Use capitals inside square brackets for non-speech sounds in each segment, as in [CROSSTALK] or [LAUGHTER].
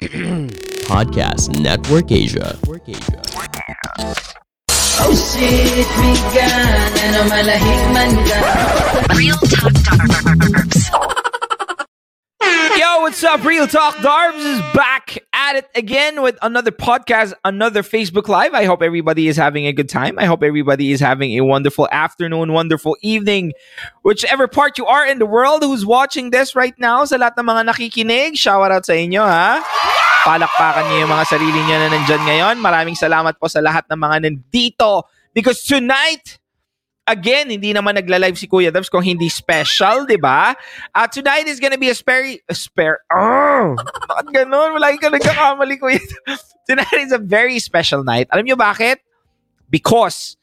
Podcast Network Asia. Oh malahig man Real Talk. Yo, what's up? Real Talk Darbs is back at it again with another podcast, another Facebook Live. I hope everybody is having a good time. I hope everybody is having a wonderful afternoon, wonderful evening, whichever part you are in the world who's watching this right now. Sa lahat ng mga nakikinig, shout out sa inyo, ha? Palakpakan niyo yung mga sarili niyo na nandyan ngayon. Maraming salamat po sa lahat ng mga nandito because tonight, again, hindi naman nagla-live si Kuya Dubs kung hindi special, di ba? Uh, tonight is gonna be a spare... A spare... Oh! Bakit ganun? Malagi ka nagkakamali, Kuya. [LAUGHS] Tonight is a very special night. Alam niyo bakit? Because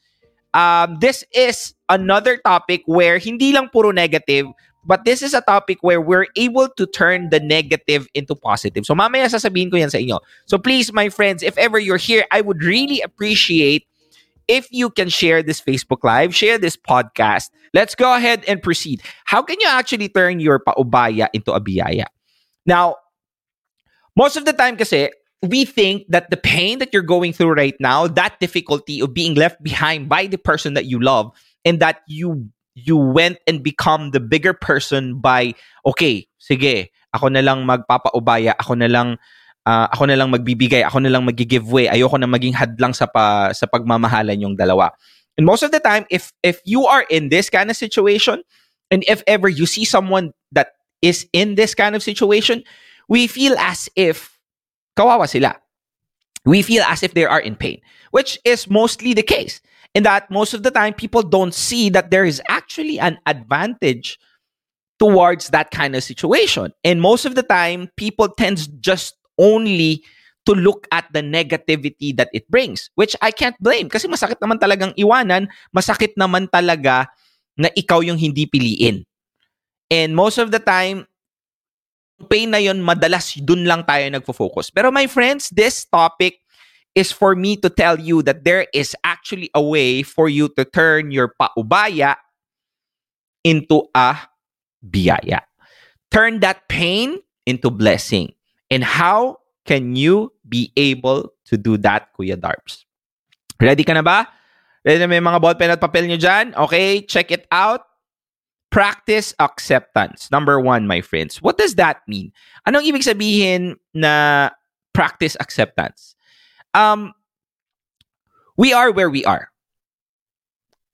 um, this is another topic where hindi lang puro negative, but this is a topic where we're able to turn the negative into positive. So mamaya sasabihin ko yan sa inyo. So please, my friends, if ever you're here, I would really appreciate if you can share this Facebook Live, share this podcast, let's go ahead and proceed. How can you actually turn your paubaya into a biyaya? Now, most of the time kasi, we think that the pain that you're going through right now, that difficulty of being left behind by the person that you love, and that you you went and become the bigger person by, okay, sige, ako na lang magpapaubaya, ako na lang uh, ako na lang magbibigay, ako na lang magi-giveaway, ayoko na maging hadlang sa pa, sa pagmamahalan yung dalawa. And most of the time, if if you are in this kind of situation, and if ever you see someone that is in this kind of situation, we feel as if kawawa sila. We feel as if they are in pain, which is mostly the case. In that most of the time, people don't see that there is actually an advantage towards that kind of situation. And most of the time, people tend just only to look at the negativity that it brings, which I can't blame kasi masakit naman talagang iwanan, masakit naman talaga na ikaw yung hindi piliin. And most of the time, pain na yun, madalas dun lang tayo nagfo-focus. Pero my friends, this topic is for me to tell you that there is actually a way for you to turn your paubaya into a biyaya. Turn that pain into blessing. And how can you be able to do that, Kuya Darbs? Ready ka na ba? Ready na may mga ballpen at papel nyo dyan? Okay, check it out. Practice acceptance. Number one, my friends. What does that mean? Anong ibig sabihin na practice acceptance? Um, we are where we are.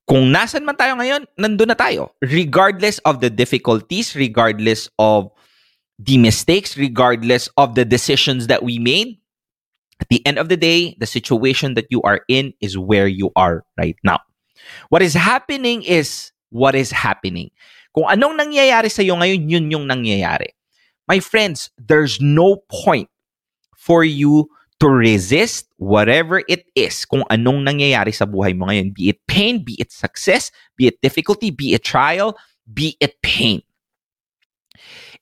Kung nasan man tayo ngayon, nandun na tayo. Regardless of the difficulties, regardless of the mistakes, regardless of the decisions that we made, at the end of the day, the situation that you are in is where you are right now. What is happening is what is happening. Kung anong nangyayari sa iyo ngayon, yun yung nangyayari. My friends, there's no point for you to resist whatever it is kung anong nangyayari sa buhay mo ngayon. Be it pain, be it success, be it difficulty, be it trial, be it pain.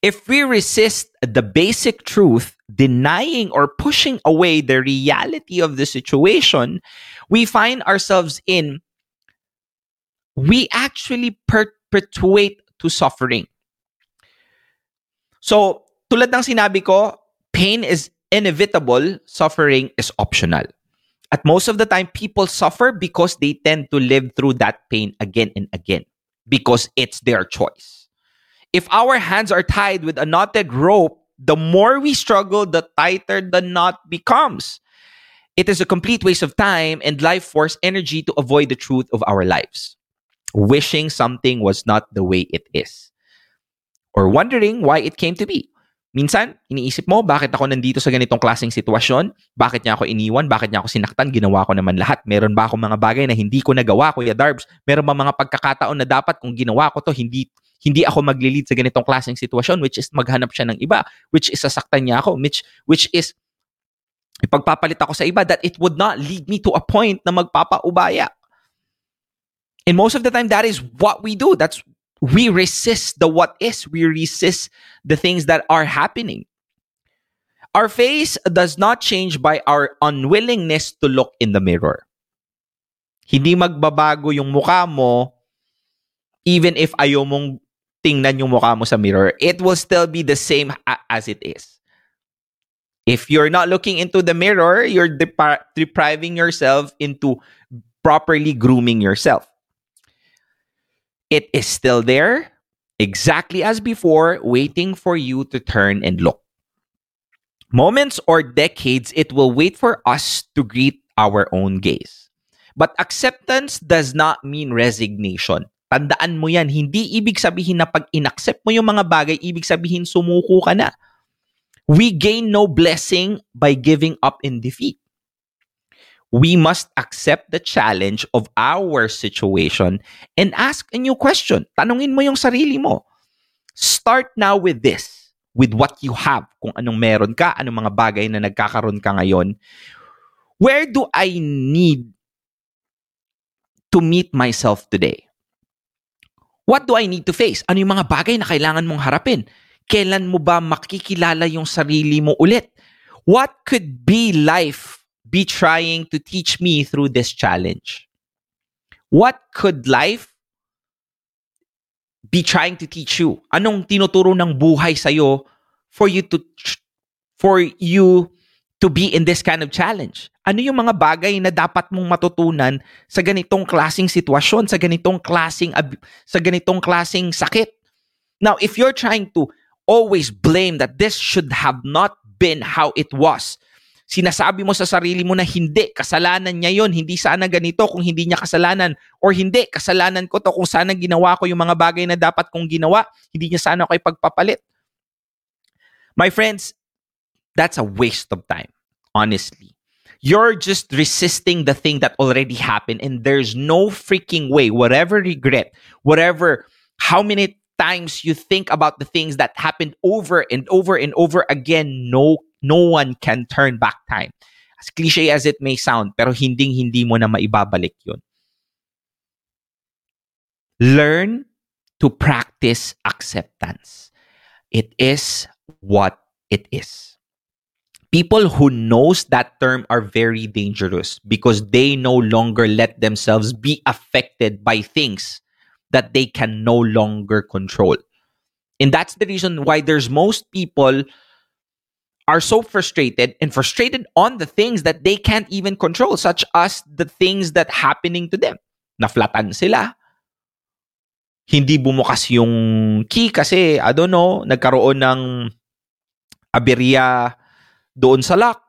If we resist the basic truth, denying or pushing away the reality of the situation, we find ourselves in, we actually perpetuate to suffering. So, tulad ng sinabi ko, pain is inevitable, suffering is optional. At most of the time, people suffer because they tend to live through that pain again and again because it's their choice. If our hands are tied with a knotted rope, the more we struggle, the tighter the knot becomes. It is a complete waste of time and life force energy to avoid the truth of our lives, wishing something was not the way it is, or wondering why it came to be. Minsan, iniisip mo, bakit ako nandito sa ganitong klaseng sitwasyon? Bakit niya ako iniwan? Bakit niya ako sinaktan? Ginawa ko naman lahat. Meron ba akong mga bagay na hindi ko nagawa, Kuya Darbs? Meron ba mga pagkakataon na dapat kung ginawa ko to, hindi hindi ako maglilid sa ganitong klaseng sitwasyon, which is maghanap siya ng iba, which is sasaktan niya ako, which, which is ipagpapalit ako sa iba that it would not lead me to a point na magpapaubaya. And most of the time, that is what we do. That's we resist the what is, we resist the things that are happening. Our face does not change by our unwillingness to look in the mirror. Hindi magbabago yung mukha mo even if ayaw mong tingnan yung mukha mo sa mirror. It will still be the same as it is. If you're not looking into the mirror, you're depri- depriving yourself into properly grooming yourself. It is still there, exactly as before, waiting for you to turn and look. Moments or decades, it will wait for us to greet our own gaze. But acceptance does not mean resignation. Tandaan mo yan, hindi ibig sabihin na pag inaccept mo yung mga bagay, ibig sabihin sumuko ka na. We gain no blessing by giving up in defeat. We must accept the challenge of our situation and ask a new question. Tanungin mo yung sarili mo. Start now with this, with what you have. Kung anong meron ka, anong mga bagay na nagkakaroon ka ngayon. Where do I need to meet myself today? What do I need to face? Ano yung mga bagay na kailangan mong harapin? Kailan mo ba makikilala yung sarili mo ulit? What could be life be trying to teach me through this challenge? What could life be trying to teach you? Anong tinuturo ng buhay sa'yo for you to for you to be in this kind of challenge? Ano yung mga bagay na dapat mong matutunan sa ganitong klasing sitwasyon, sa ganitong klasing sa ganitong klasing sakit? Now, if you're trying to always blame that this should have not been how it was, sinasabi mo sa sarili mo na hindi, kasalanan niya yon, hindi sana ganito kung hindi niya kasalanan, or hindi, kasalanan ko to kung sana ginawa ko yung mga bagay na dapat kong ginawa, hindi niya sana ako ipagpapalit. My friends, that's a waste of time, honestly. You're just resisting the thing that already happened, and there's no freaking way, whatever regret, whatever, how many times you think about the things that happened over and over and over again, no no one can turn back time. As cliche as it may sound, pero hinding hindi mo na maibabalik yun. Learn to practice acceptance. It is what it is. People who knows that term are very dangerous because they no longer let themselves be affected by things that they can no longer control. And that's the reason why there's most people are so frustrated and frustrated on the things that they can't even control, such as the things that happening to them. Naflatan sila. Hindi bumukas yung key kasi, I don't know, nagkaroon ng aberya doon sa lock.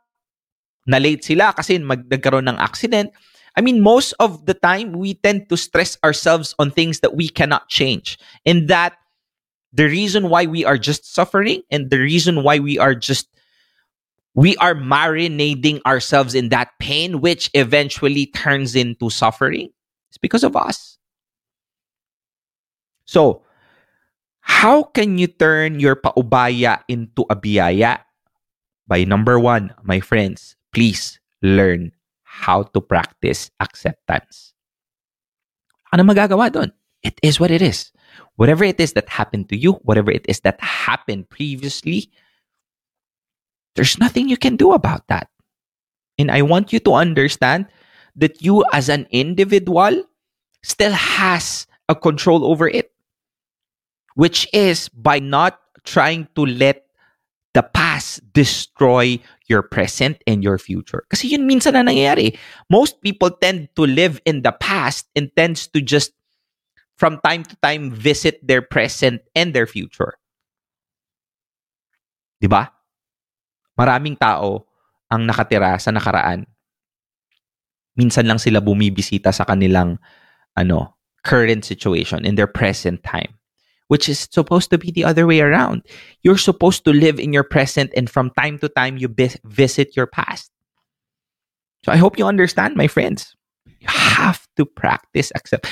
Na-late sila kasi mag, nagkaroon ng accident. I mean, most of the time, we tend to stress ourselves on things that we cannot change. And that the reason why we are just suffering and the reason why we are just we are marinating ourselves in that pain, which eventually turns into suffering. It's because of us. So, how can you turn your paubaya into a biyaya? By number one, my friends, please learn how to practice acceptance. Ano magagawa doon? It is what it is. Whatever it is that happened to you, whatever it is that happened previously, there's nothing you can do about that. And I want you to understand that you as an individual still has a control over it. Which is by not trying to let the past destroy your present and your future. Kasi yun minsan na nangyayari. Most people tend to live in the past and tends to just from time to time visit their present and their future. 'Di ba? Maraming tao ang nakatira sa nakaraan. Minsan lang sila bumibisita sa kanilang ano, current situation in their present time. Which is supposed to be the other way around. You're supposed to live in your present and from time to time you visit your past. So I hope you understand, my friends. You have to practice accept.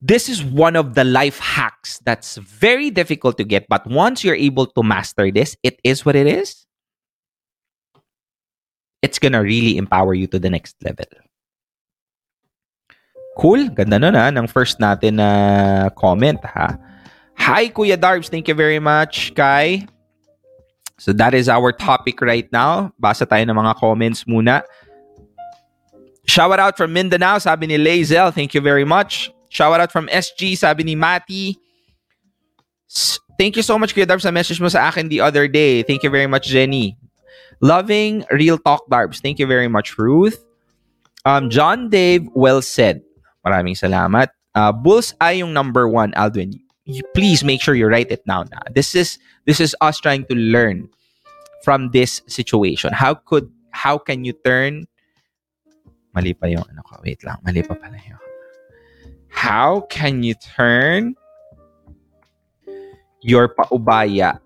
This is one of the life hacks that's very difficult to get, but once you're able to master this, it is what it is. It's gonna really empower you to the next level. Cool. Ganda nun ha, ng first natin na comment ha. Hi, Kuya Darbs. Thank you very much, Kai. So that is our topic right now. Basa tayo ng mga comments muna. Shout out from Mindanao, sabi ni Lazel. Thank you very much. Shout out from SG, sabi ni Mati. Thank you so much, Kuya Darbs, sa message mo sa akin the other day. Thank you very much, Jenny. Loving Real Talk Darbs. Thank you very much, Ruth. Um, John Dave, well said. Maraming salamat. Uh, Bulls ay yung number one, Aldwin. You, please make sure you write it down. This is this is us trying to learn from this situation. How could how can you turn Mali pa yung ano ko. Wait lang. Mali pa pala. How can you turn your paubaya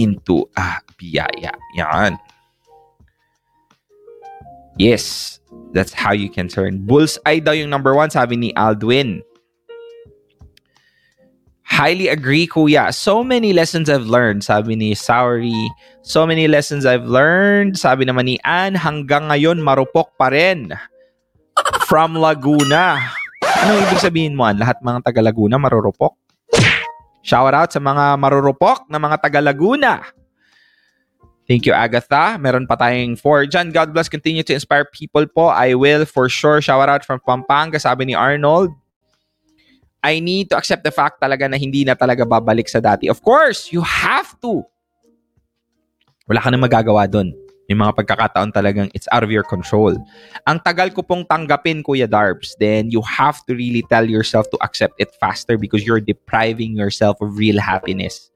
into a biyaya? Yan. Yes. That's how you can turn. Bullseye daw yung number one, sabi ni Aldwin. Highly agree, kuya. So many lessons I've learned, sabi ni Sauri. So many lessons I've learned, sabi naman ni Ann. Hanggang ngayon, marupok pa rin. From Laguna. Anong ibig sabihin mo, Ann? Lahat mga taga Laguna marurupok? Shout out sa mga marurupok na mga taga Laguna. Thank you, Agatha. Meron pa tayong four dyan. God bless. Continue to inspire people po. I will for sure. Shout out from Pampanga. Sabi ni Arnold. I need to accept the fact talaga na hindi na talaga babalik sa dati. Of course, you have to. Wala ka na magagawa doon. May mga pagkakataon talagang it's out of your control. Ang tagal ko pong tanggapin, Kuya Darbs, then you have to really tell yourself to accept it faster because you're depriving yourself of real happiness.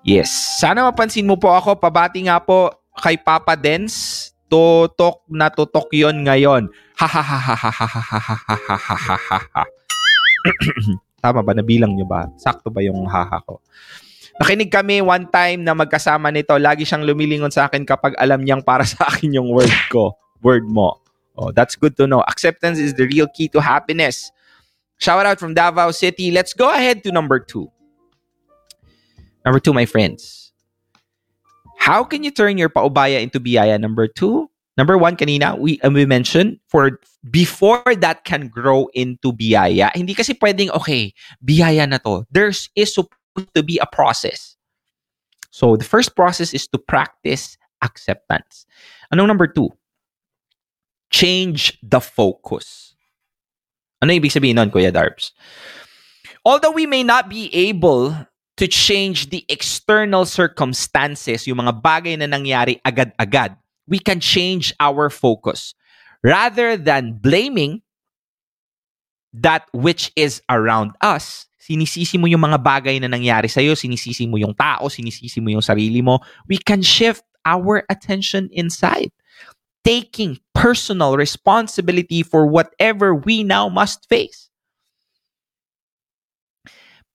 Yes. Sana mapansin mo po ako. Pabati nga po kay Papa Dens. Tutok na tutok yon ngayon. Ha. Tama ba? Nabilang nyo ba? Sakto ba yung haha ko? Nakinig kami one time na magkasama nito. Lagi siyang lumilingon sa akin kapag alam niyang para sa akin yung word ko. Word mo. Oh, that's good to know. Acceptance is the real key to happiness. Shout out from Davao City. Let's go ahead to number two. Number two, my friends. How can you turn your paubaya into biyaya? Number two. Number one, kanina, we, uh, we mentioned, for before that can grow into biyaya, hindi kasi pwedeng, okay, biyaya na to. There's is supposed to be a process. So, the first process is to practice acceptance. Anong number two? Change the focus. Ano ibig sabihin nun, Kuya Darbs? Although we may not be able to change the external circumstances, yung mga bagay na nangyari agad-agad, we can change our focus. Rather than blaming that which is around us, sinisisi mo yung mga bagay na nangyari sa'yo, sinisisi mo yung tao, sinisisi mo yung sarili mo, we can shift our attention inside. Taking personal responsibility for whatever we now must face.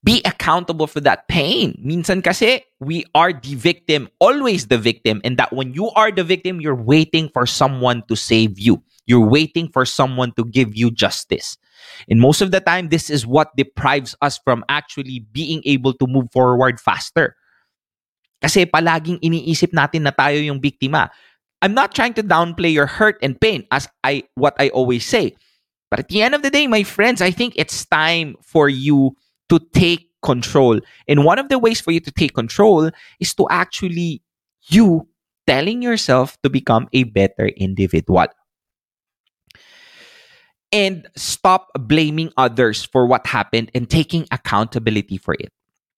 Be accountable for that pain. Minsan kasi, we are the victim, always the victim, and that when you are the victim, you're waiting for someone to save you. You're waiting for someone to give you justice. And most of the time, this is what deprives us from actually being able to move forward faster. Kasi palaging iniisip natin na tayo yung biktima. I'm not trying to downplay your hurt and pain as I what I always say. But at the end of the day, my friends, I think it's time for you to take control. And one of the ways for you to take control is to actually you telling yourself to become a better individual. And stop blaming others for what happened and taking accountability for it.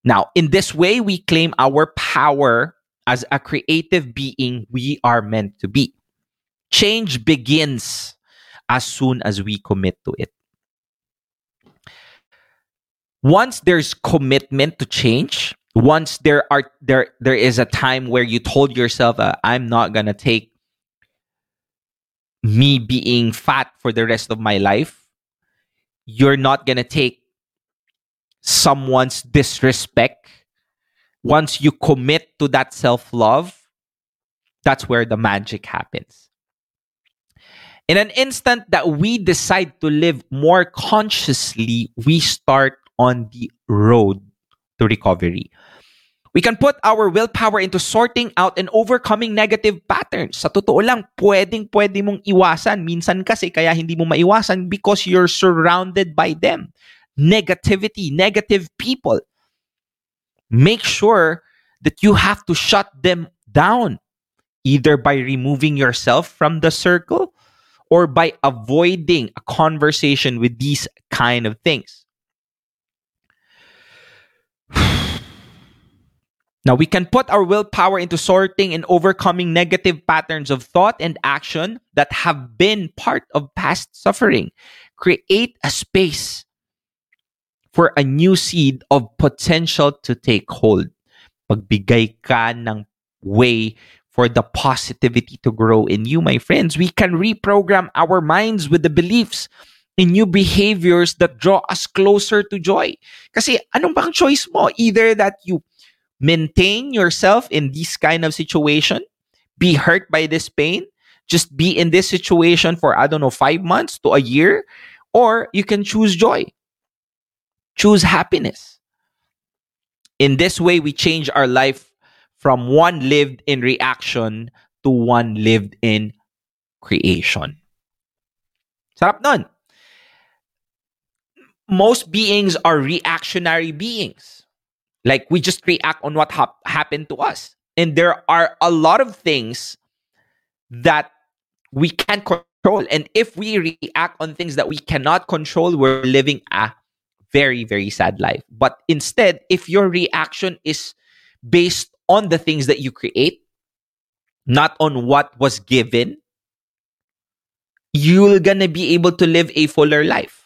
Now, in this way, we claim our power as a creative being we are meant to be. Change begins as soon as we commit to it. Once there's commitment to change, once there are there there is a time where you told yourself uh, I'm not to take me being fat for the rest of my life, you're not to take someone's disrespect once you commit to that self love, that's where the magic happens. In an instant that we decide to live more consciously, we start on the road to recovery. We can put our willpower into sorting out and overcoming negative patterns. Sa totoo lang, pwedeng pwede mong iwasan. Minsan kasi kaya hindi mo maiwasan because you're surrounded by them. Negativity, negative people make sure that you have to shut them down either by removing yourself from the circle or by avoiding a conversation with these kind of things Now, we can put our willpower into sorting and overcoming negative patterns of thought and action that have been part of past suffering. Create a space for a new seed of potential to take hold. Pagbigay ka ng way for the positivity to grow in you, my friends. We can reprogram our minds with the beliefs in new behaviors that draw us closer to joy. Kasi anong bang choice mo? Either that you maintain yourself in this kind of situation, be hurt by this pain, just be in this situation for, I don't know, five months to a year, or you can choose joy, choose happiness. In this way, we change our life from one lived in reaction to one lived in creation. Sarap nun. Most beings are reactionary beings. Like we just react on what hap- happened to us. And there are a lot of things that we can't control. And if we react on things that we cannot control, we're living a very, very sad life. But instead, if your reaction is based on the things that you create, not on what was given, you're gonna be able to live a fuller life.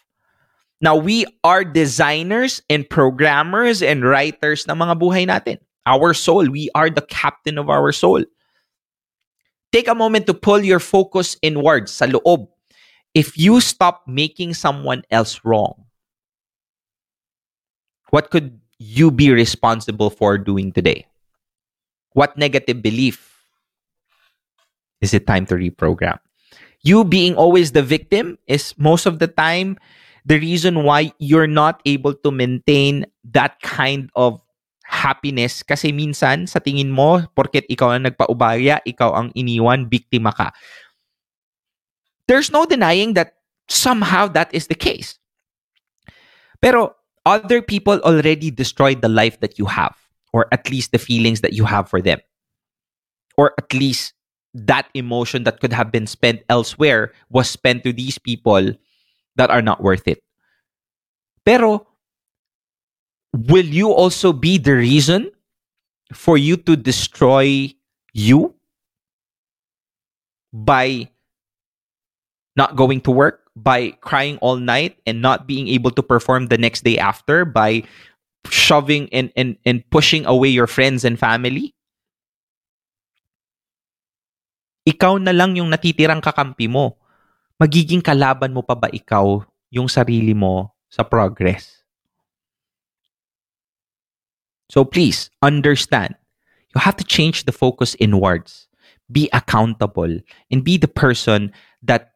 Now, we are designers and programmers and writers ng mga buhay natin. Our soul, we are the captain of our soul. Take a moment to pull your focus inwards sa loob. If you stop making someone else wrong, what could you be responsible for doing today? What negative belief is it time to reprogram? You being always the victim is most of the time the reason why you're not able to maintain that kind of happiness kasi minsan sa tingin mo porket ikaw ang nagpaubaya, ikaw ang iniwan, biktima ka. There's no denying that somehow that is the case. Pero other people already destroyed the life that you have or at least the feelings that you have for them. Or at least that emotion that could have been spent elsewhere was spent to these people that are not worth it. Pero, will you also be the reason for you to destroy you by not going to work, by crying all night and not being able to perform the next day after, by shoving and, and, and pushing away your friends and family? Ikaw na lang yung natitirang kakampi mo. Magiging kalaban mo pa ba ikaw yung sarili mo sa progress? So please understand, you have to change the focus inwards. Be accountable and be the person that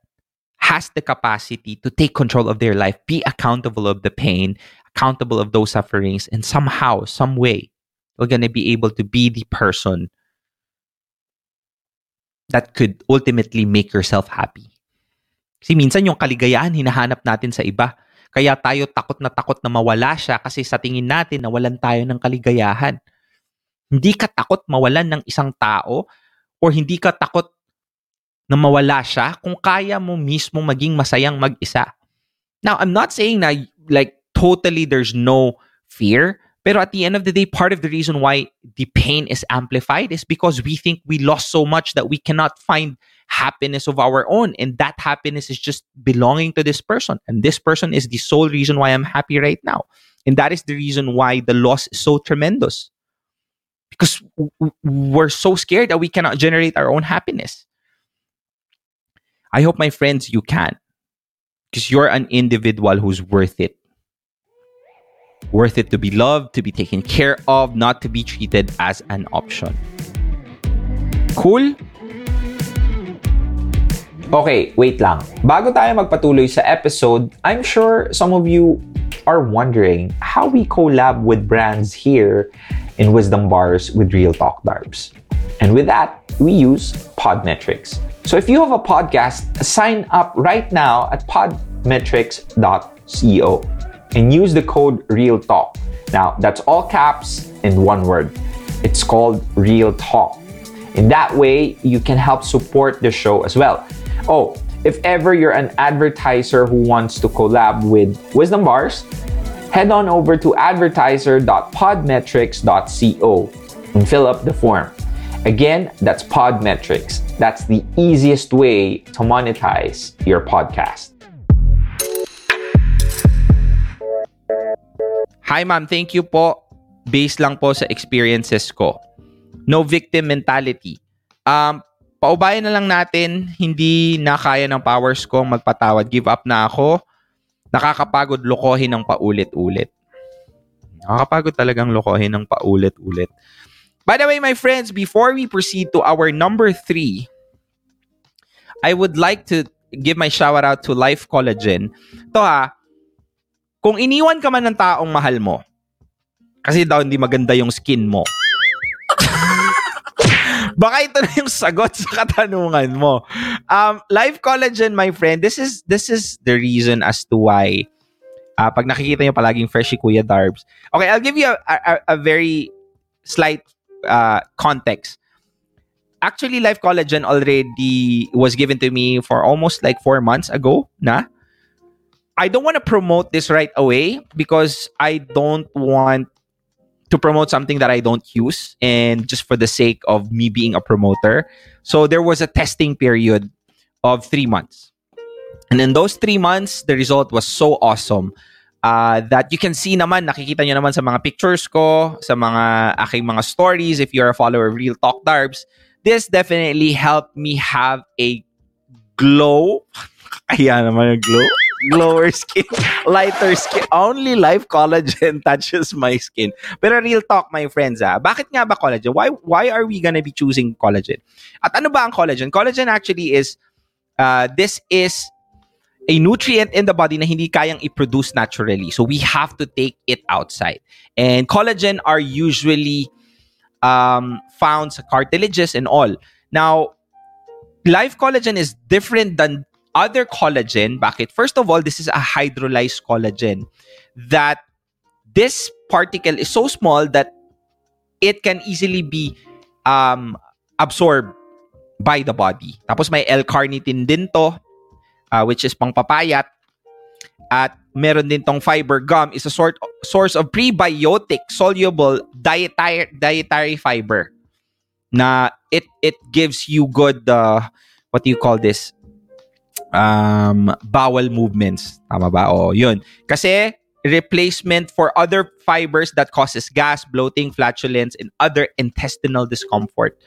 has the capacity to take control of their life. Be accountable of the pain, accountable of those sufferings, and somehow, some way, you're gonna be able to be the person that could ultimately make yourself happy. Kasi minsan yung kaligayahan hinahanap natin sa iba. Kaya tayo takot na takot na mawala siya kasi sa tingin natin nawalan tayo ng kaligayahan. Hindi ka takot mawalan ng isang tao or hindi ka takot na mawala siya kung kaya mo mismo maging masayang mag-isa. Now, I'm not saying na like totally there's no fear, pero at the end of the day, part of the reason why the pain is amplified is because we think we lost so much that we cannot find happiness of our own. And that happiness is just belonging to this person. And this person is the sole reason why I'm happy right now. And that is the reason why the loss is so tremendous. Because we're so scared that we cannot generate our own happiness. I hope, my friends, you can. Because you're an individual who's worth it. Worth it to be loved, to be taken care of, not to be treated as an option. Cool? Okay, wait lang. Bago tayo magpatuloy sa episode, I'm sure some of you are wondering how we collab with brands here in Wisdom Bars with Real Talk Darbs. And with that, we use Podmetrics. So if you have a podcast, sign up right now at podmetrics.co and use the code Real Talk. Now, that's all caps in one word. It's called Real Talk. In that way, you can help support the show as well. Oh, if ever you're an advertiser who wants to collab with Wisdom Bars, head on over to advertiser.podmetrics.co. and fill up the form. Again, that's Podmetrics. That's the easiest way to monetize your podcast. Hi ma'am, thank you po. Based lang po sa experiences ko. No victim mentality. Um, paubayan na lang natin, hindi na kaya ng powers kong magpatawad. Give up na ako. Nakakapagod lokohin ng paulit-ulit. Nakakapagod talagang lokohin ng paulit-ulit. By the way, my friends, before we proceed to our number three, I would like to give my shout out to Life Collagen. To ha, kung iniwan ka man ng taong mahal mo, kasi daw hindi maganda yung skin mo. [LAUGHS] Baka ito na yung sagot sa katanungan mo. Um, Life Collagen, my friend, this is this is the reason as to why uh, pag nakikita nyo palaging fresh Kuya Darbs. Okay, I'll give you a, a, a very slight uh, context. Actually, Life Collagen already was given to me for almost like four months ago na. I don't want to promote this right away because I don't want to promote something that I don't use and just for the sake of me being a promoter. So there was a testing period of three months. And in those three months, the result was so awesome uh, that you can see naman, nakikita nyo naman sa mga pictures ko, sa mga aking mga stories, if you're a follower of Real Talk Darbs, this definitely helped me have a glow. [LAUGHS] Kaya naman yung glow. Glower skin, [LAUGHS] lighter skin. Only Life Collagen [LAUGHS] touches my skin. Pero real talk, my friends, ah, bakit nga ba collagen? Why why are we gonna be choosing collagen? At ano ba ang collagen? Collagen actually is, uh, this is a nutrient in the body na hindi kayang i-produce naturally. So we have to take it outside. And collagen are usually um, found sa cartilages and all. Now, Life Collagen is different than other collagen. Bakit? First of all, this is a hydrolyzed collagen that this particle is so small that it can easily be um, absorbed by the body. Tapos may L-carnitine din to, uh, which is pangpapayat. At meron din tong fiber gum is a sort source of prebiotic soluble dietary dietary fiber na it it gives you good uh, what do you call this um bowel movements. Tama ba? O yun. Kasi replacement for other fibers that causes gas bloating flatulence and other intestinal discomfort.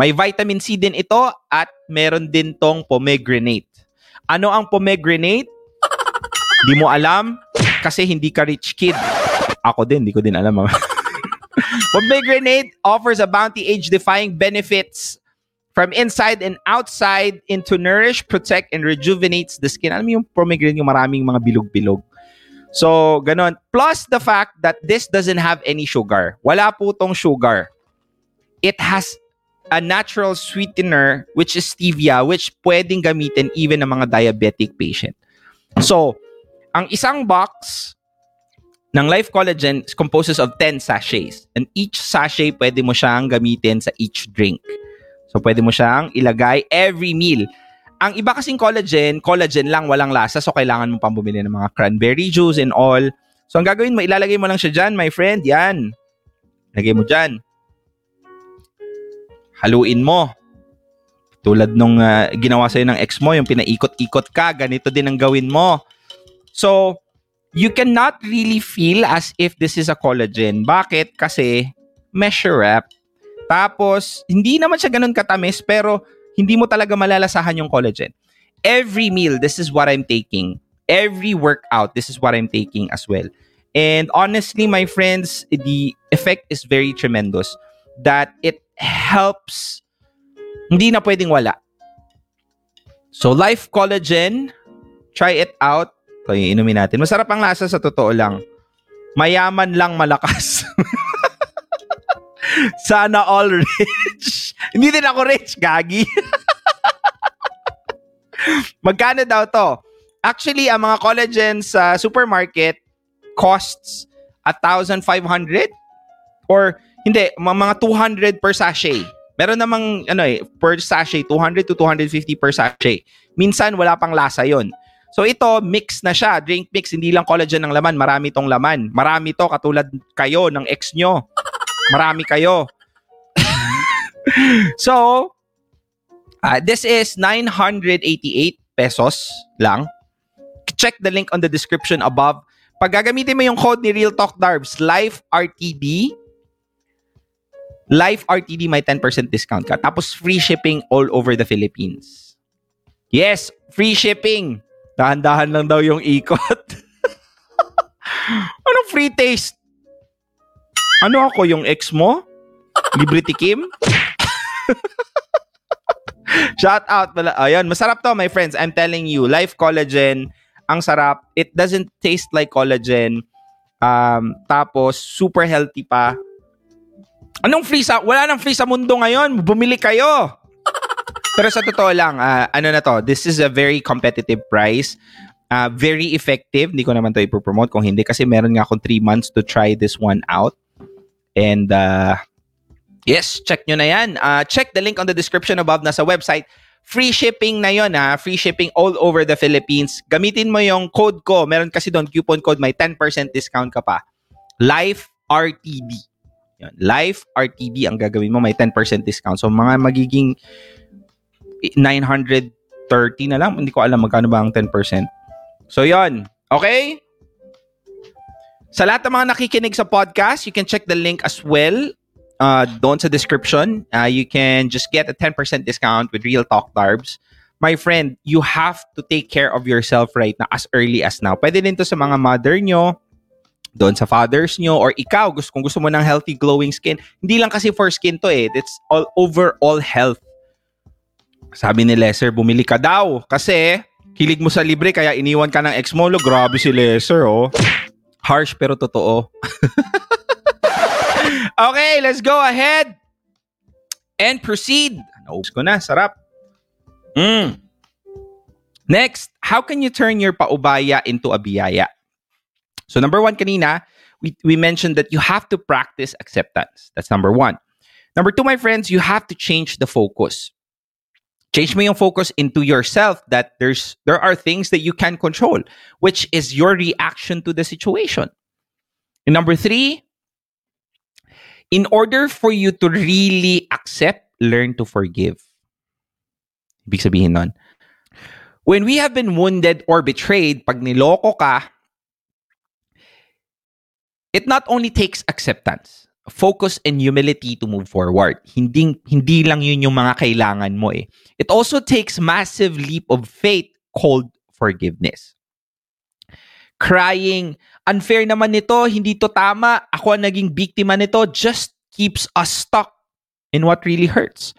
May vitamin C din ito at meron din tong pomegranate. Ano ang pomegranate? [LAUGHS] Di mo alam kasi hindi ka rich kid. Ako din, di ko din alam. [LAUGHS] Pomegranate offers a bounty age-defying benefits from inside and outside into nourish, protect, and rejuvenates the skin. Alam mo yung pomegranate yung maraming mga bilog-bilog. So, ganon. Plus the fact that this doesn't have any sugar. Wala po tong sugar. It has a natural sweetener which is stevia which pwedeng gamitin even ng mga diabetic patient. So, ang isang box ng Life Collagen composes of 10 sachets. And each sachet, pwede mo siyang gamitin sa each drink. So, pwede mo siyang ilagay every meal. Ang iba kasing collagen, collagen lang, walang lasa. So, kailangan mo pang bumili ng mga cranberry juice and all. So, ang gagawin mo, ilalagay mo lang siya dyan, my friend. Yan. Lagay mo dyan. Haluin mo. Tulad nung uh, ginawa sa'yo ng ex mo, yung pinaikot-ikot ka, ganito din ang gawin mo. So, you cannot really feel as if this is a collagen. Bakit? Kasi measure wrap. Tapos, hindi naman siya ganun katamis, pero hindi mo talaga malalasahan yung collagen. Every meal, this is what I'm taking. Every workout, this is what I'm taking as well. And honestly, my friends, the effect is very tremendous. That it helps, hindi na pwedeng wala. So, Life Collagen, try it out. Ito inumin natin. Masarap ang lasa sa totoo lang. Mayaman lang malakas. [LAUGHS] Sana all rich. [LAUGHS] Hindi din ako rich, gagi. [LAUGHS] Magkano daw to? Actually, ang mga collagen sa supermarket costs 1,500 or hindi, mga 200 per sachet. Meron namang ano eh, per sachet, 200 to 250 per sachet. Minsan wala pang lasa 'yon. So ito, mix na siya. Drink mix, hindi lang collagen ng laman. Marami tong laman. Marami to, katulad kayo ng ex nyo. Marami kayo. so, uh, this is 988 pesos lang. Check the link on the description above. Pag gagamitin mo yung code ni Real Talk Darbs, Life RTD, Life RTD may 10% discount ka. Tapos free shipping all over the Philippines. Yes, free shipping. Dahan-dahan lang daw yung ikot. [LAUGHS] Anong free taste? Ano ako, yung ex mo? Libre tikim? Shout out pala. Ayun, masarap to, my friends. I'm telling you, Life Collagen, ang sarap. It doesn't taste like collagen. Um, tapos, super healthy pa. Anong free sa... Wala nang free sa mundo ngayon. Bumili kayo. Pero sa totoo lang, ah, ano na to, this is a very competitive price. Ah, very effective. Hindi ko naman to ipopromote kung hindi kasi meron nga akong 3 months to try this one out. And uh, yes, check nyo na yan. Uh, check the link on the description above na sa website. Free shipping na yon ha. Free shipping all over the Philippines. Gamitin mo yung code ko. Meron kasi doon coupon code. May 10% discount ka pa. Life RTB. Yan. Life RTB ang gagawin mo. May 10% discount. So mga magiging 930 na lang. Hindi ko alam magkano ba ang 10%. So yon Okay? Sa lahat ng mga nakikinig sa podcast, you can check the link as well uh, doon sa description. Uh, you can just get a 10% discount with Real Talk Darbs. My friend, you have to take care of yourself right now as early as now. Pwede din to sa mga mother nyo, doon sa fathers nyo, or ikaw, gusto, kung gusto mo ng healthy, glowing skin. Hindi lang kasi for skin to eh. It's all overall health. Sabi ni Lesser, bumili ka daw. Kasi, hilig mo sa libre, kaya iniwan ka ng ex mo. Grabe si Lesser, oh. Harsh pero totoo. [LAUGHS] okay, let's go ahead and proceed. Naubos ko na, sarap. Mm. Next, how can you turn your paubaya into a biyaya? So number one kanina, we, we mentioned that you have to practice acceptance. That's number one. Number two, my friends, you have to change the focus. Change yung focus into yourself that there's there are things that you can control, which is your reaction to the situation. And number three, in order for you to really accept, learn to forgive. Ibig sabihin nun, when we have been wounded or betrayed, pag niloko ka, it not only takes acceptance, focus and humility to move forward. Hindi, hindi lang yun yung mga kailangan mo eh. It also takes massive leap of faith called forgiveness. Crying, unfair naman nito, hindi to tama, ako ang naging biktima nito, just keeps us stuck in what really hurts.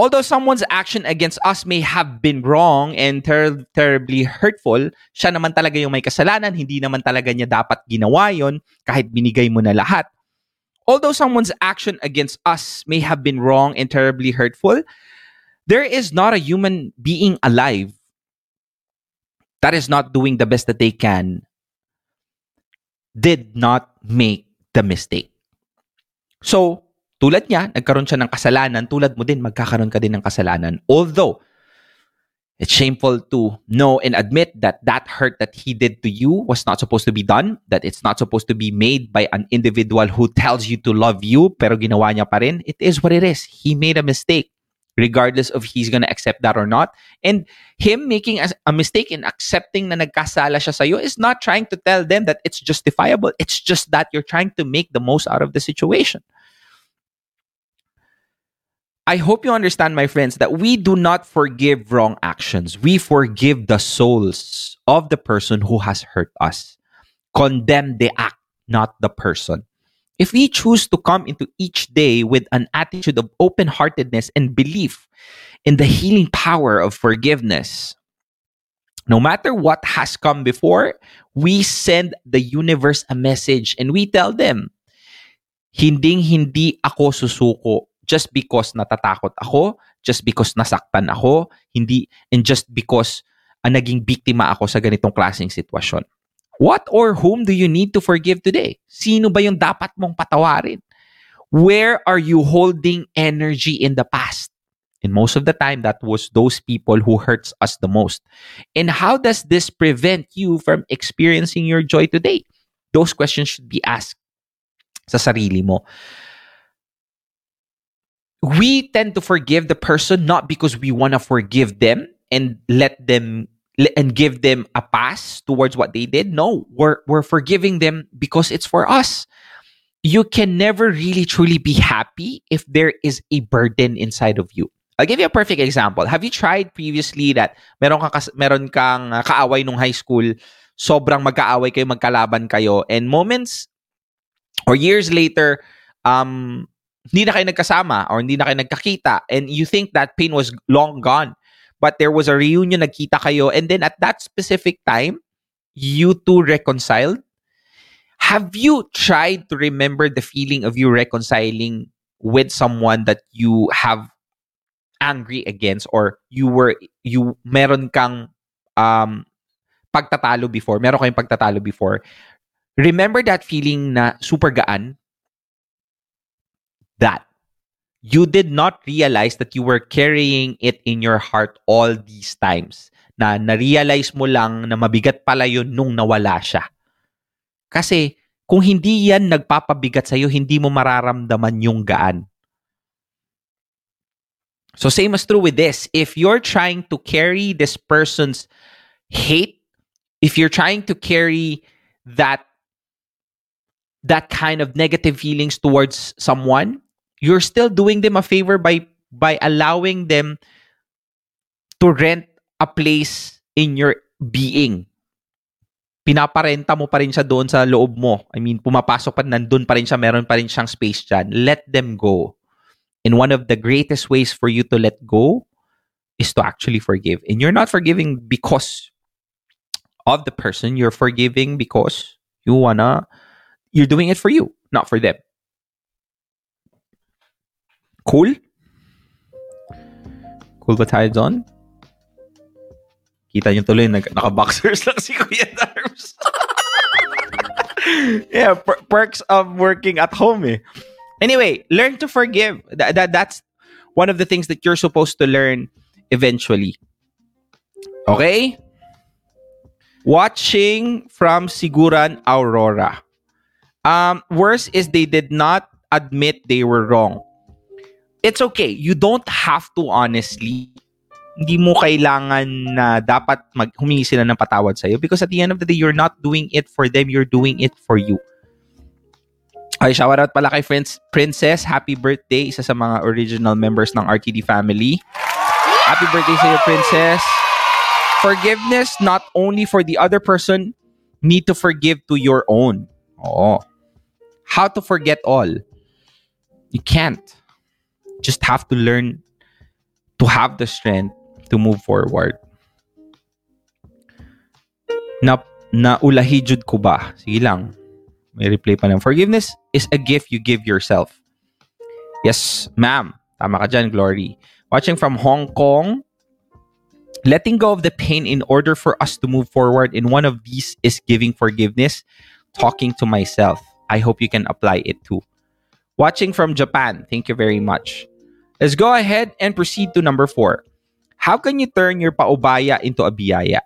Although someone's action against us may have been wrong and ter- terribly hurtful, siya naman talaga yung may kasalanan, hindi naman talaga niya dapat ginawa yon kahit binigay mo na lahat. Although someone's action against us may have been wrong and terribly hurtful, there is not a human being alive that is not doing the best that they can, did not make the mistake. So, tulad niya, nagkaroon siya ng kasalanan, tulad mo din, magkakaroon ka din ng kasalanan. Although, it's shameful to know and admit that that hurt that he did to you was not supposed to be done, that it's not supposed to be made by an individual who tells you to love you, pero ginawa niya pa rin. It is what it is. He made a mistake, regardless of he's gonna accept that or not. And him making a, a mistake in accepting na nagkasala siya sa'yo is not trying to tell them that it's justifiable. It's just that you're trying to make the most out of the situation. I hope you understand, my friends, that we do not forgive wrong actions. We forgive the souls of the person who has hurt us. Condemn the act, not the person. If we choose to come into each day with an attitude of open heartedness and belief in the healing power of forgiveness, no matter what has come before, we send the universe a message and we tell them, hinding hindi ako susuko just because natatakot ako, just because nasaktan ako, hindi, and just because uh, naging biktima ako sa ganitong klaseng sitwasyon. What or whom do you need to forgive today? Sino ba yung dapat mong patawarin? Where are you holding energy in the past? And most of the time, that was those people who hurts us the most. And how does this prevent you from experiencing your joy today? Those questions should be asked sa sarili mo. We tend to forgive the person not because we want to forgive them and let them and give them a pass towards what they did. No, we're we're forgiving them because it's for us. You can never really truly be happy if there is a burden inside of you. I'll give you a perfect example. Have you tried previously that meron kas- meron kang uh, kaaway nung high school, sobrang magkaaway kayo, magkalaban kayo and moments or years later um hindi na kayo nagkasama or hindi na kayo nagkakita and you think that pain was long gone. But there was a reunion nagkita kayo and then at that specific time you two reconciled? Have you tried to remember the feeling of you reconciling with someone that you have angry against or you were you meron kang um pagtatalo before? Meron kayong pagtatalo before? Remember that feeling na super gaan that you did not realize that you were carrying it in your heart all these times. Na na-realize mo lang na mabigat pala yun nung nawala siya. Kasi kung hindi yan nagpapabigat sa'yo, hindi mo mararamdaman yung gaan. So same as true with this. If you're trying to carry this person's hate, if you're trying to carry that that kind of negative feelings towards someone, you're still doing them a favor by by allowing them to rent a place in your being. Pinaparenta mo pa rin siya doon sa loob mo. I mean, pumapasok pa nandun pa rin siya, meron pa rin siyang space dyan. Let them go. And one of the greatest ways for you to let go is to actually forgive. And you're not forgiving because of the person. You're forgiving because you wanna, you're doing it for you, not for them. Cool? Cool ba tayo doon? Kita nyo tuloy, nag- naka-boxers [LAUGHS] lang si Kuya Darbs. [LAUGHS] yeah, per- perks of working at home eh. Anyway, learn to forgive. That, that That's one of the things that you're supposed to learn eventually. Okay? Watching from Siguran Aurora. Um, worse is they did not admit they were wrong. It's okay. You don't have to honestly. Hindi mo kailangan na dapat mag humingi sila ng patawad sa'yo because at the end of the day, you're not doing it for them. You're doing it for you. Ay, shout out pala kay Prince, Princess. Happy birthday. Isa sa mga original members ng RTD family. Happy birthday sa iyo, Princess. Forgiveness not only for the other person, need to forgive to your own. Oh. How to forget all? You can't. Just have to learn to have the strength to move forward. Na naulahijud ko ba? Sige lang. May pa lang. Forgiveness is a gift you give yourself. Yes, ma'am. Tama ka dyan, Glory. Watching from Hong Kong, letting go of the pain in order for us to move forward. And one of these is giving forgiveness, talking to myself. I hope you can apply it too. Watching from Japan, thank you very much. Let's go ahead and proceed to number four. How can you turn your paubaya into a biyaya?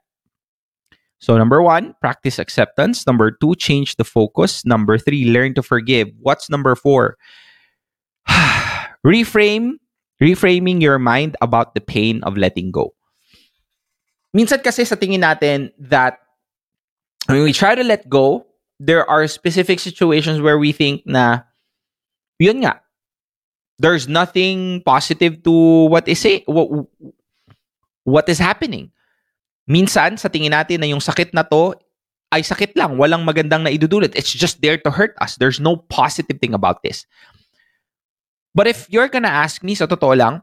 So, number one, practice acceptance. Number two, change the focus. Number three, learn to forgive. What's number four? [SIGHS] Reframe, reframing your mind about the pain of letting go. Minsan kasi sa tingin natin that when we try to let go, there are specific situations where we think na, yun nga, there's nothing positive to what is it, what, what is happening. Minsan, sa tingin natin na yung sakit na to ay sakit lang, walang magandang na idudulot. It's just there to hurt us. There's no positive thing about this. But if you're gonna ask me, sa totoo lang,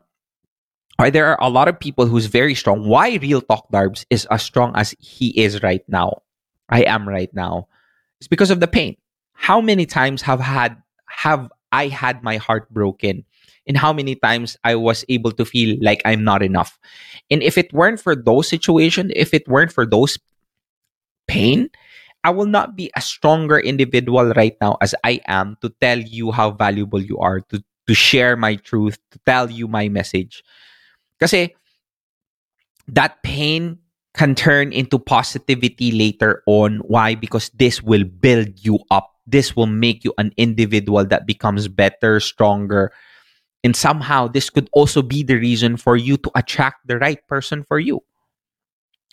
or there are a lot of people who's very strong. Why Real Talk Darbs is as strong as he is right now, I am right now, it's because of the pain. How many times have had have I had my heart broken? And how many times I was able to feel like I'm not enough. And if it weren't for those situations, if it weren't for those pain, I will not be a stronger individual right now as I am to tell you how valuable you are, to, to share my truth, to tell you my message. Because that pain can turn into positivity later on. Why? Because this will build you up. This will make you an individual that becomes better, stronger, And somehow, this could also be the reason for you to attract the right person for you.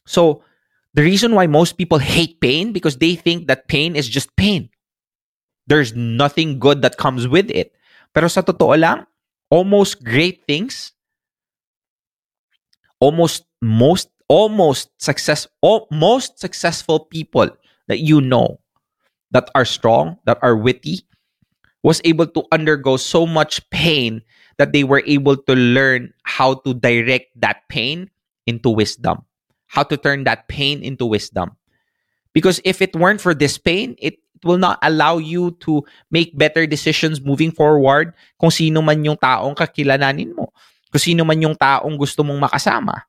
So, the reason why most people hate pain because they think that pain is just pain. There's nothing good that comes with it. Pero sa totoo lang, almost great things, almost most almost success most successful people that you know that are strong, that are witty, was able to undergo so much pain that they were able to learn how to direct that pain into wisdom, how to turn that pain into wisdom. Because if it weren't for this pain, it, will not allow you to make better decisions moving forward kung sino man yung taong kakilananin mo. Kung sino man yung taong gusto mong makasama.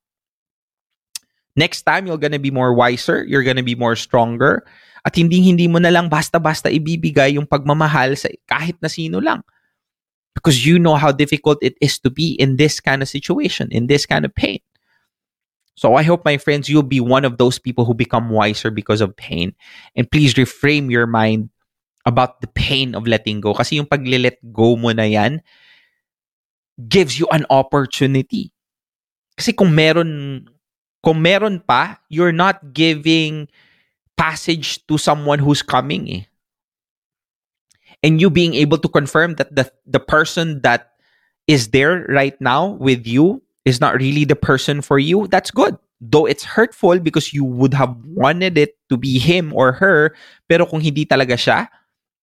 Next time, you're gonna be more wiser, you're gonna be more stronger, at hindi hindi mo na lang basta-basta ibibigay yung pagmamahal sa kahit na sino lang. Because you know how difficult it is to be in this kind of situation, in this kind of pain. So I hope, my friends, you'll be one of those people who become wiser because of pain. And please reframe your mind about the pain of letting go. Kasi yung pag-let go mo na yan gives you an opportunity. Kasi kung meron, kung meron pa, you're not giving passage to someone who's coming eh. And you being able to confirm that the, the person that is there right now with you is not really the person for you, that's good. Though it's hurtful because you would have wanted it to be him or her, pero kung hindi talaga siya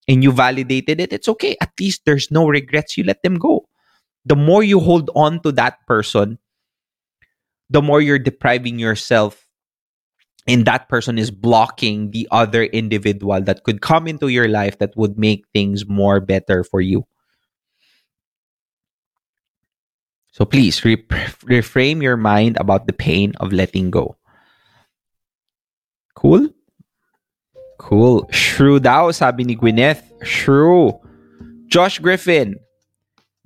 and you validated it, it's okay. At least there's no regrets. You let them go. The more you hold on to that person, the more you're depriving yourself and that person is blocking the other individual that could come into your life that would make things more better for you. So please re- reframe your mind about the pain of letting go. Cool? Cool. Shrew daw, sabi ni Gwyneth. Shrew. Josh Griffin.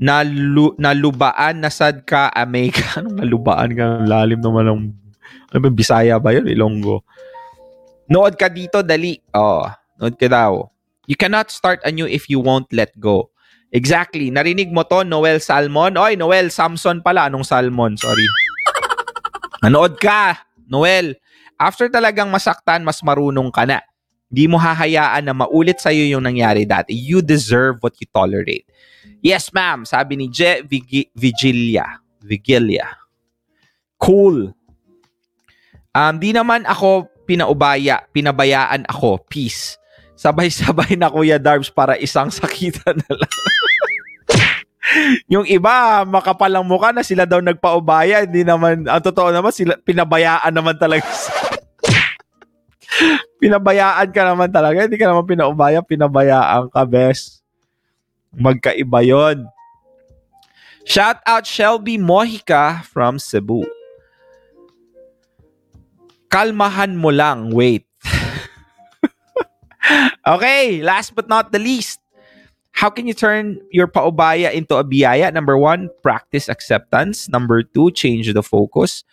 Nalu nalubaan nasad ka amay ka. Anong nalubaan ka? Lalim naman ng... Ano ba, Bisaya ba yun? Ilonggo. Nood ka dito, dali. Oh, nood ka daw. You cannot start anew if you won't let go. Exactly. Narinig mo to, Noel Salmon? Oy, Noel Samson pala. Anong Salmon? Sorry. [LAUGHS] Nanood ka, Noel. After talagang masaktan, mas marunong ka na. Di mo hahayaan na maulit sa'yo yung nangyari dati. You deserve what you tolerate. Yes, ma'am. Sabi ni Je Vigi- Vigilia. Vigilia. Cool. Um, di naman ako pinaubaya, pinabayaan ako. Peace. Sabay-sabay na Kuya Darbs para isang sakitan na lang. yung iba, makapalang mukha na sila daw nagpaubaya. Hindi naman, ang totoo naman, sila, pinabayaan naman talaga. [LAUGHS] pinabayaan ka naman talaga. Hindi ka naman pinaubaya, pinabayaan ka, best. Magkaiba yon. Shout out Shelby Mojica from Cebu. Kalmahan mo lang, wait. [LAUGHS] okay, last but not the least. How can you turn your paubaya into a biyaya? Number one, practice acceptance. Number two, change the focus.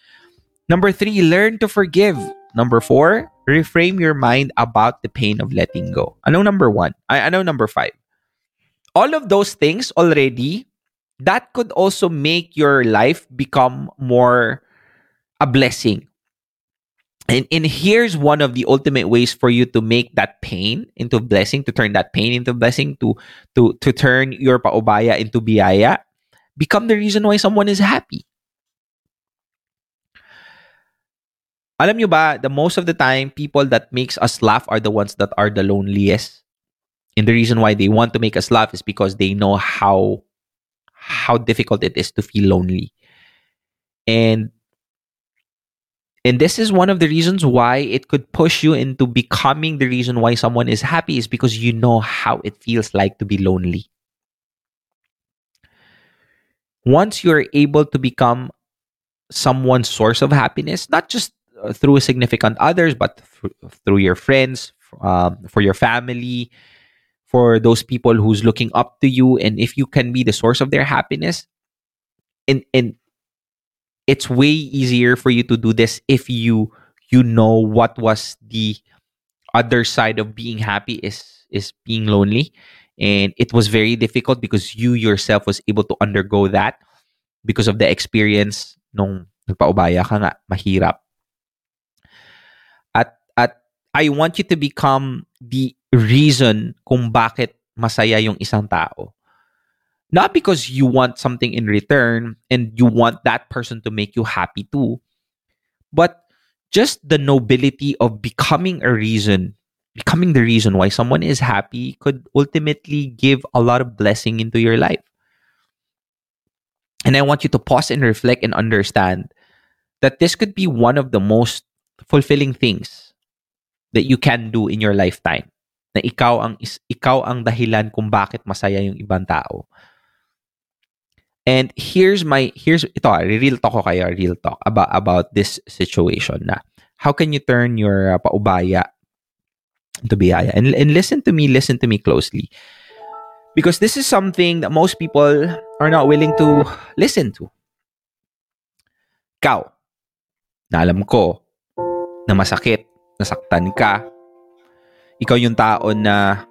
Number three, learn to forgive. Number four, reframe your mind about the pain of letting go. I know number one? I know number five? All of those things already, that could also make your life become more a blessing. And, and here's one of the ultimate ways for you to make that pain into blessing, to turn that pain into blessing, to to to turn your paubaya into biyaya. Become the reason why someone is happy. Alam nyo ba, the most of the time, people that makes us laugh are the ones that are the loneliest. And the reason why they want to make us laugh is because they know how how difficult it is to feel lonely. And and this is one of the reasons why it could push you into becoming the reason why someone is happy is because you know how it feels like to be lonely. Once you're able to become someone's source of happiness, not just through significant others, but th- through your friends, um, for your family, for those people who's looking up to you, and if you can be the source of their happiness, and and it's way easier for you to do this if you you know what was the other side of being happy is is being lonely And it was very difficult because you yourself was able to undergo that because of the experience nung nagpaubaya ka nga, mahirap. I want you to become the reason kung bakit masaya yung isang tao. Not because you want something in return and you want that person to make you happy too, but just the nobility of becoming a reason becoming the reason why someone is happy could ultimately give a lot of blessing into your life and i want you to pause and reflect and understand that this could be one of the most fulfilling things that you can do in your lifetime. Na ikaw ang is, ikaw ang dahilan kung bakit masaya yung ibang tao. And here's my here's ito ah, real talk ko kayo real talk about about this situation na. How can you turn your uh, paubaya into biyaya? And, and listen to me listen to me closely. Because this is something that most people are not willing to listen to. Ikaw na alam ko na masakit nasaktan ka. Ikaw yung tao na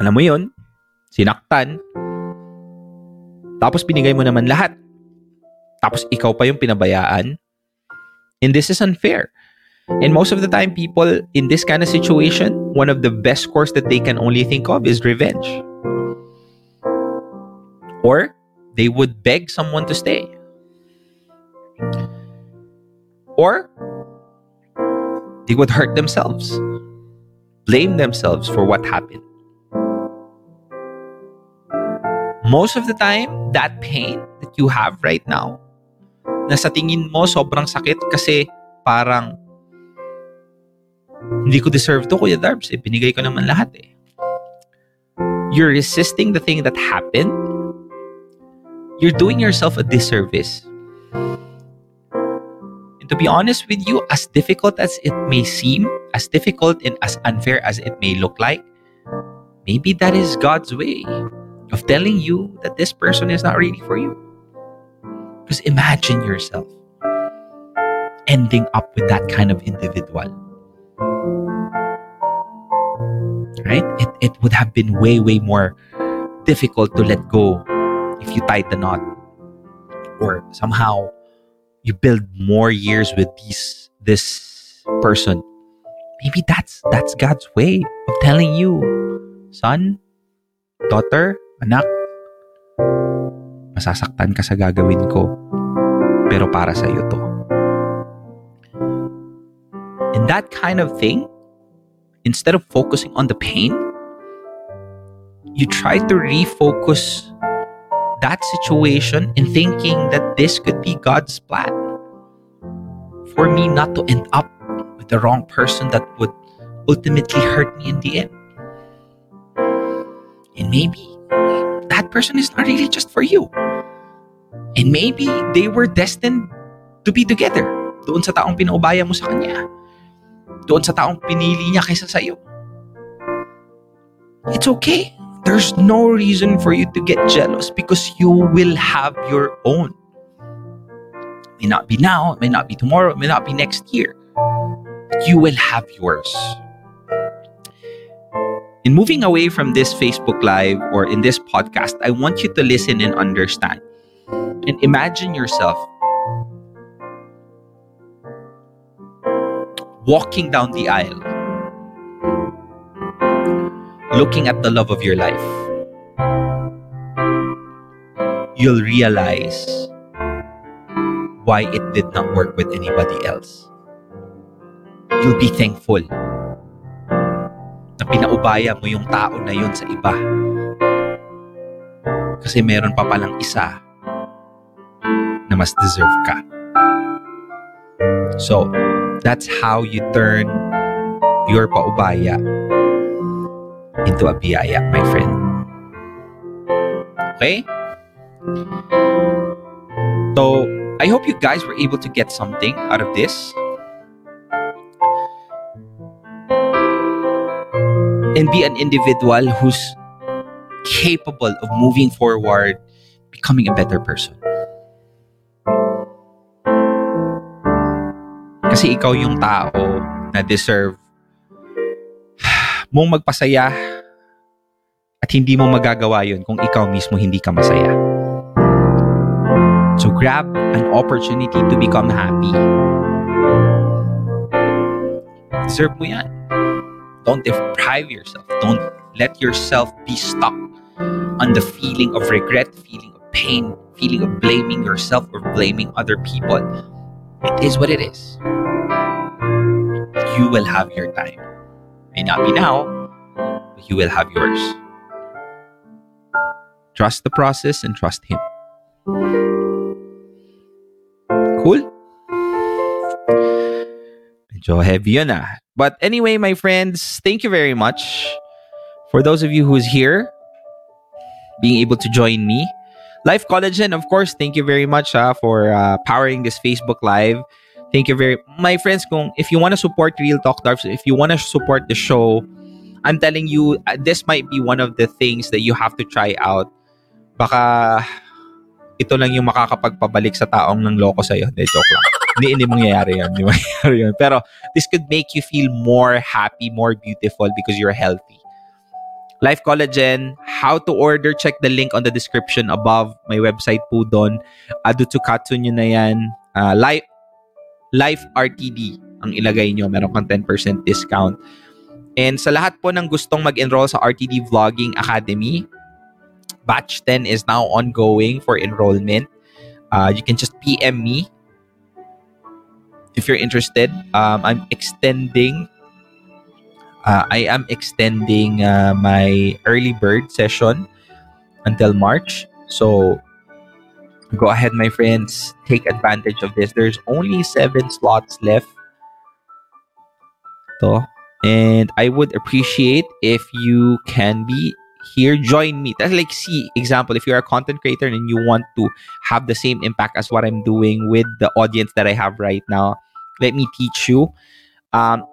alam mo yun sinaktan. Tapos binigay mo naman lahat. Tapos ikaw pa yung pinabayaan. And this is unfair. And most of the time people in this kind of situation one of the best course that they can only think of is revenge. Or they would beg someone to stay. Or they would hurt themselves blame themselves for what happened most of the time that pain that you have right now na sa tingin mo sobrang sakit kasi parang hindi ko deserve to, Kuya Darbs. Eh, binigay ko naman lahat eh. You're resisting the thing that happened. You're doing yourself a disservice. To be honest with you, as difficult as it may seem, as difficult and as unfair as it may look like, maybe that is God's way of telling you that this person is not really for you. Because imagine yourself ending up with that kind of individual. Right? It, it would have been way, way more difficult to let go if you tied the knot. Or somehow you build more years with these this person. Maybe that's that's God's way of telling you, son, daughter, anak, masasaktan ka sa gagawin ko. Pero para sa iyo to. And that kind of thing, instead of focusing on the pain, you try to refocus that situation in thinking that this could be God's plan for me not to end up with the wrong person that would ultimately hurt me in the end. And maybe that person is not really just for you. And maybe they were destined to be together. Doon sa taong pinaubaya mo sa kanya. Doon sa taong pinili niya kaysa sa'yo. It's okay. There's no reason for you to get jealous because you will have your own. May not be now, it may not be tomorrow, it may not be next year. You will have yours. In moving away from this Facebook Live or in this podcast, I want you to listen and understand. And imagine yourself walking down the aisle, looking at the love of your life. You'll realize why it did not work with anybody else. You'll be thankful na pinaubaya mo yung tao na yun sa iba. Kasi meron pa palang isa na mas deserve ka. So, that's how you turn your paubaya into a biyaya, my friend. Okay? So, I hope you guys were able to get something out of this. And be an individual who's capable of moving forward, becoming a better person. Kasi ikaw yung tao na deserve [SIGHS] mong magpasaya At hindi mo magagawa yun kung ikaw mismo hindi ka masaya. So grab an opportunity to become happy. Deserve mo yan. Don't deprive yourself. Don't let yourself be stuck on the feeling of regret, feeling of pain, feeling of blaming yourself or blaming other people. It is what it is. You will have your time. May not be now, but you will have yours. Trust the process and trust Him. Cool? Medyo heavy yun ah. But anyway, my friends, thank you very much for those of you who's here being able to join me. Life Collagen, of course, thank you very much ah, for uh, powering this Facebook Live. Thank you very my friends. Kung if you want to support Real Talk Darbs, if you want to support the show, I'm telling you, uh, this might be one of the things that you have to try out. Baka ito lang yung makakapagpabalik sa taong ng loko sa'yo. De, joke lang. hindi, hindi mangyayari yan. Hindi mangyayari yun. Pero this could make you feel more happy, more beautiful because you're healthy. Life Collagen, how to order, check the link on the description above. May website po doon. Ado to Katsu nyo na yan. Uh, life, Life RTD ang ilagay nyo. Meron kang 10% discount. And sa lahat po ng gustong mag-enroll sa RTD Vlogging Academy, batch 10 is now ongoing for enrollment. Uh, you can just PM me if you're interested. Um, I'm extending. Uh, I am extending uh, my early bird session until March. So go ahead, my friends. Take advantage of this. There's only seven slots left. To. And I would appreciate if you can be here, join me. That's like, see, example, if you're a content creator and you want to have the same impact as what I'm doing with the audience that I have right now, let me teach you. Um,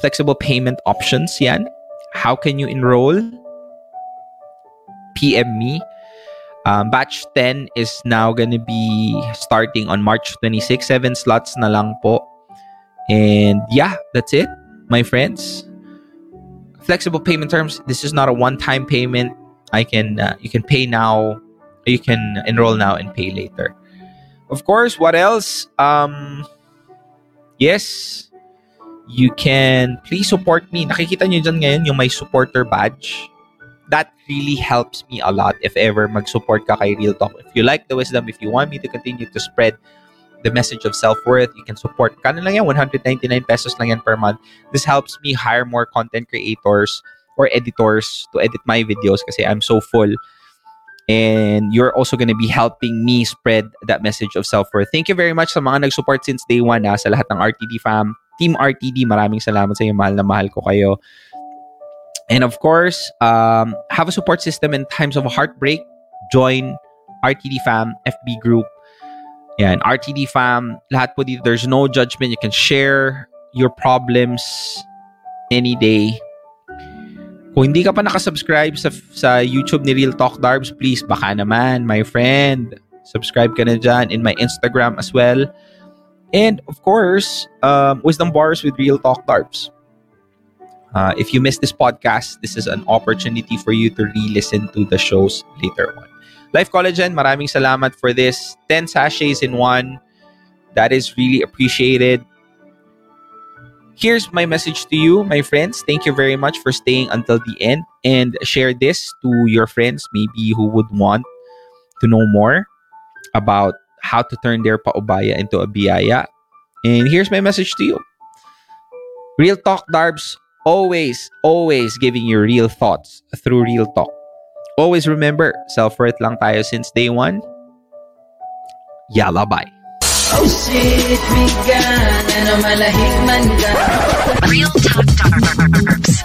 flexible payment options, yan. How can you enroll? PM me. Um, batch 10 is now gonna be starting on March 26. Seven slots na lang po. And yeah, that's it, my friends flexible payment terms this is not a one-time payment. I can uh, you can pay now you can enroll now and pay later. Of course what else? Um yes you can please support me. Nakikita nyo dyan ngayon yung my supporter badge. That really helps me a lot. If ever mag-support ka kay Real Talk. If you like the wisdom, if you want me to continue to spread the message of self-worth. You can support. Kano lang yan? 199 pesos lang yan per month. This helps me hire more content creators or editors to edit my videos kasi I'm so full. And you're also gonna be helping me spread that message of self-worth. Thank you very much sa mga nag-support since day one ha, sa lahat ng RTD fam. Team RTD, maraming salamat sa inyo. Mahal na mahal ko kayo. And of course, um, have a support system in times of heartbreak. Join RTD fam, FB group. Yan, RTD fam, lahat po dito, there's no judgment. You can share your problems any day. Kung hindi ka pa nakasubscribe sa, sa YouTube ni Real Talk Darbs, please, baka naman, my friend. Subscribe ka na dyan in my Instagram as well. And of course, um, Wisdom Bars with Real Talk Darbs. Uh, if you missed this podcast, this is an opportunity for you to re-listen to the shows later on. Life Collagen, maraming salamat for this. 10 sachets in one. That is really appreciated. Here's my message to you, my friends. Thank you very much for staying until the end and share this to your friends, maybe who would want to know more about how to turn their paubaya into a biyaya. And here's my message to you. Real Talk Darbs always, always giving you real thoughts through Real Talk. Always remember, self-worth lang tayo since day one. Yalla, bye. Oh shit, bigan Ano malahig man ka Real Talk Darbs.